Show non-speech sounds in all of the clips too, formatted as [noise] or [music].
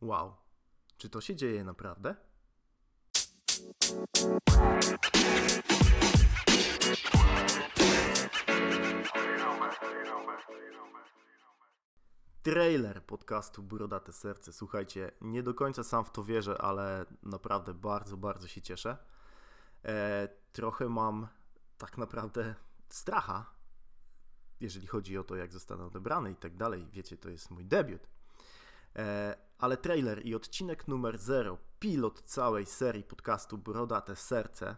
Wow, czy to się dzieje naprawdę? Trailer podcastu Brodate Serce. Słuchajcie, nie do końca sam w to wierzę, ale naprawdę bardzo, bardzo się cieszę. E, trochę mam tak naprawdę stracha, jeżeli chodzi o to, jak zostanę odebrany i tak dalej. Wiecie, to jest mój debiut. E, ale trailer i odcinek numer 0, pilot całej serii podcastu Brodate Serce.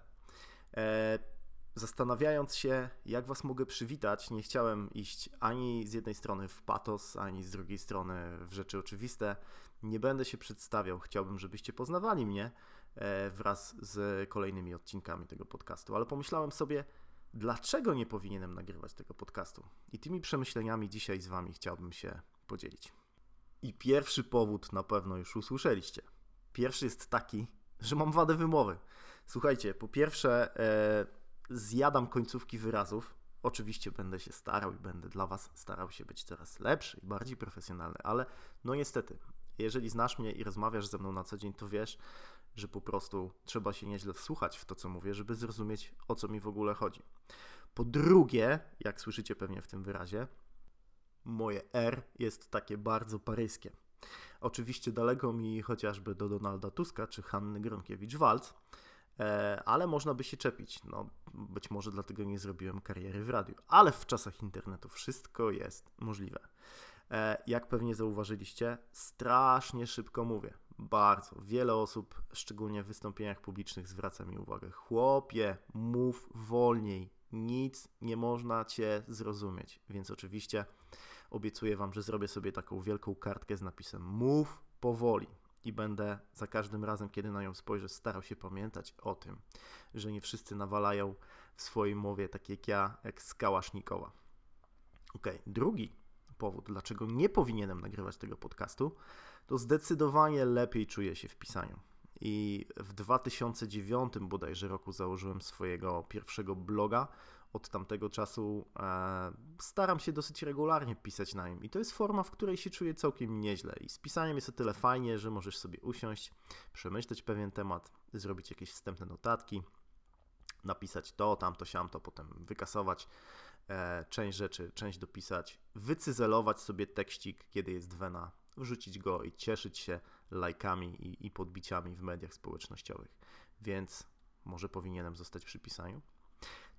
E, zastanawiając się, jak Was mogę przywitać, nie chciałem iść ani z jednej strony w patos, ani z drugiej strony w rzeczy oczywiste. Nie będę się przedstawiał. Chciałbym, żebyście poznawali mnie e, wraz z kolejnymi odcinkami tego podcastu, ale pomyślałem sobie, dlaczego nie powinienem nagrywać tego podcastu. I tymi przemyśleniami dzisiaj z Wami chciałbym się podzielić. I pierwszy powód na pewno już usłyszeliście. Pierwszy jest taki, że mam wadę wymowy. Słuchajcie, po pierwsze, e, zjadam końcówki wyrazów. Oczywiście będę się starał i będę dla Was starał się być coraz lepszy i bardziej profesjonalny, ale no niestety, jeżeli znasz mnie i rozmawiasz ze mną na co dzień, to wiesz, że po prostu trzeba się nieźle wsłuchać w to, co mówię, żeby zrozumieć, o co mi w ogóle chodzi. Po drugie, jak słyszycie pewnie w tym wyrazie, moje R jest takie bardzo paryskie. Oczywiście daleko mi chociażby do Donalda Tuska czy Hanny Gronkiewicz-Walc, e, ale można by się czepić. No, być może dlatego nie zrobiłem kariery w radiu, ale w czasach internetu wszystko jest możliwe. E, jak pewnie zauważyliście, strasznie szybko mówię. Bardzo. Wiele osób, szczególnie w wystąpieniach publicznych, zwraca mi uwagę. Chłopie, mów wolniej. Nic nie można cię zrozumieć. Więc oczywiście obiecuję Wam, że zrobię sobie taką wielką kartkę z napisem Mów powoli i będę za każdym razem, kiedy na nią spojrzę, starał się pamiętać o tym, że nie wszyscy nawalają w swojej mowie tak jak ja, jak z Kałasznikowa. Ok, drugi powód, dlaczego nie powinienem nagrywać tego podcastu, to zdecydowanie lepiej czuję się w pisaniu. I w 2009 bodajże roku założyłem swojego pierwszego bloga. Od tamtego czasu e, staram się dosyć regularnie pisać na nim. I to jest forma, w której się czuję całkiem nieźle. I z pisaniem jest o tyle fajnie, że możesz sobie usiąść, przemyśleć pewien temat, zrobić jakieś wstępne notatki, napisać to, tamto, siamto, potem wykasować e, część rzeczy, część dopisać, wycyzelować sobie tekścik, kiedy jest wena, wrzucić go i cieszyć się lajkami i, i podbiciami w mediach społecznościowych. Więc może powinienem zostać przy pisaniu.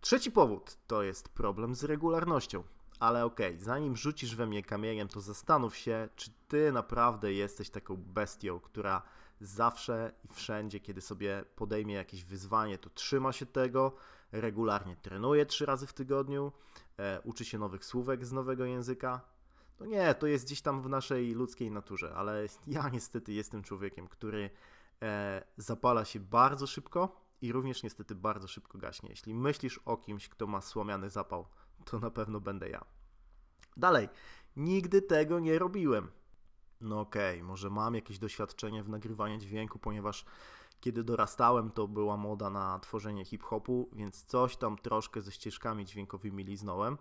Trzeci powód to jest problem z regularnością. Ale okej, okay, zanim rzucisz we mnie kamieniem, to zastanów się, czy ty naprawdę jesteś taką bestią, która zawsze i wszędzie, kiedy sobie podejmie jakieś wyzwanie, to trzyma się tego, regularnie trenuje trzy razy w tygodniu, e, uczy się nowych słówek z nowego języka. No nie, to jest gdzieś tam w naszej ludzkiej naturze, ale [laughs] ja niestety jestem człowiekiem, który e, zapala się bardzo szybko i również niestety bardzo szybko gaśnie. Jeśli myślisz o kimś, kto ma słomiany zapał, to na pewno będę ja. Dalej, nigdy tego nie robiłem. No okej, okay, może mam jakieś doświadczenie w nagrywaniu dźwięku, ponieważ kiedy dorastałem, to była moda na tworzenie hip-hopu, więc coś tam troszkę ze ścieżkami dźwiękowymi liznąłem,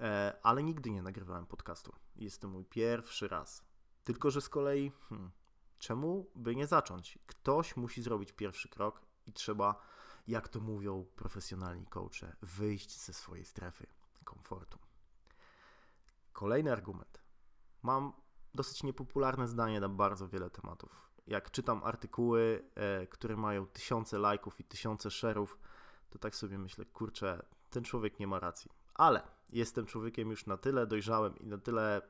e, ale nigdy nie nagrywałem podcastu. Jest to mój pierwszy raz. Tylko, że z kolei, hmm, czemu by nie zacząć? Ktoś musi zrobić pierwszy krok i trzeba, jak to mówią profesjonalni coache, wyjść ze swojej strefy komfortu. Kolejny argument. Mam dosyć niepopularne zdanie na bardzo wiele tematów. Jak czytam artykuły, e, które mają tysiące lajków i tysiące szerów, to tak sobie myślę, kurczę, ten człowiek nie ma racji. Ale jestem człowiekiem już na tyle dojrzałym i na tyle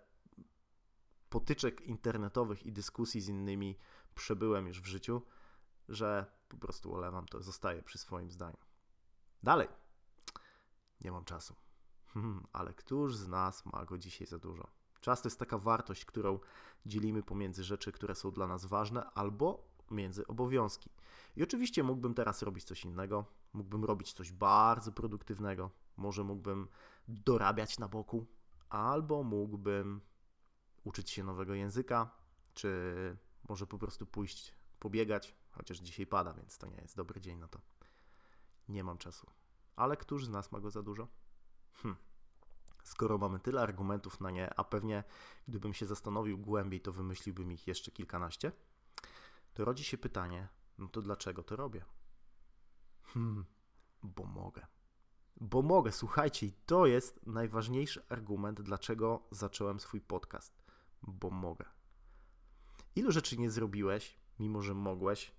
potyczek internetowych i dyskusji z innymi przebyłem już w życiu, że po prostu olewam to, zostaję przy swoim zdaniu. Dalej. Nie mam czasu. [laughs] Hmm, ale któż z nas ma go dzisiaj za dużo? Czas to jest taka wartość, którą dzielimy pomiędzy rzeczy, które są dla nas ważne, albo między obowiązki. I oczywiście mógłbym teraz robić coś innego, mógłbym robić coś bardzo produktywnego, może mógłbym dorabiać na boku, albo mógłbym uczyć się nowego języka, czy może po prostu pójść pobiegać, chociaż dzisiaj pada, więc to nie jest dobry dzień na to. Nie mam czasu. Ale któż z nas ma go za dużo? Hm. skoro mamy tyle argumentów na nie, a pewnie gdybym się zastanowił głębiej, to wymyśliłbym ich jeszcze kilkanaście, to rodzi się pytanie, no to dlaczego to robię? Hmm, bo mogę. Bo mogę, słuchajcie, i to jest najważniejszy argument, dlaczego zacząłem swój podcast. Bo mogę. Ilu rzeczy nie zrobiłeś, mimo że mogłeś,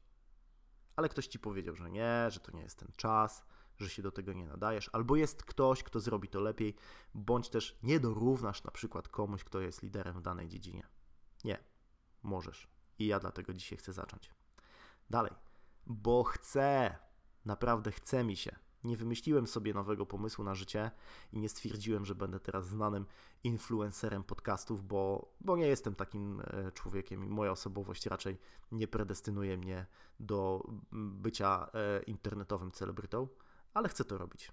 ale ktoś ci powiedział, że nie, że to nie jest ten czas, że się do tego nie nadajesz, albo jest ktoś, kto zrobi to lepiej, bądź też nie dorównasz na przykład komuś, kto jest liderem w danej dziedzinie. Nie, możesz. I ja dlatego dzisiaj chcę zacząć. Dalej, bo chcę, naprawdę chce mi się. Nie wymyśliłem sobie nowego pomysłu na życie i nie stwierdziłem, że będę teraz znanym influencerem podcastów, bo, bo nie jestem takim e, człowiekiem i moja osobowość raczej nie predestynuje mnie do bycia e, internetowym celebrytą, ale chcę to robić.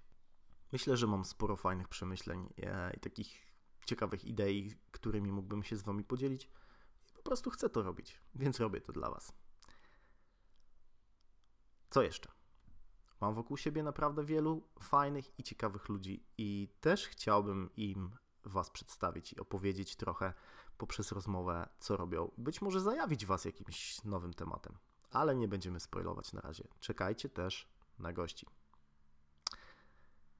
Myślę, że mam sporo fajnych przemyśleń e, i takich ciekawych idei, którymi mógłbym się z Wami podzielić. I po prostu chcę to robić, więc robię to dla Was. Co jeszcze? Mam wokół siebie naprawdę wielu fajnych i ciekawych ludzi i też chciałbym im Was przedstawić i opowiedzieć trochę poprzez rozmowę, co robią. Być może zajawić Was jakimś nowym tematem, ale nie będziemy spoilować na razie. Czekajcie też na gości.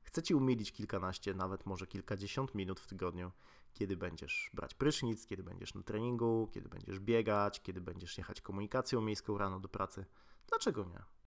Chcę Ci umilić kilkanaście, nawet może kilkadziesiąt minut w tygodniu, kiedy będziesz brać prysznic, kiedy będziesz na treningu, kiedy będziesz biegać, kiedy będziesz jechać komunikacją miejską rano do pracy. Dlaczego nie?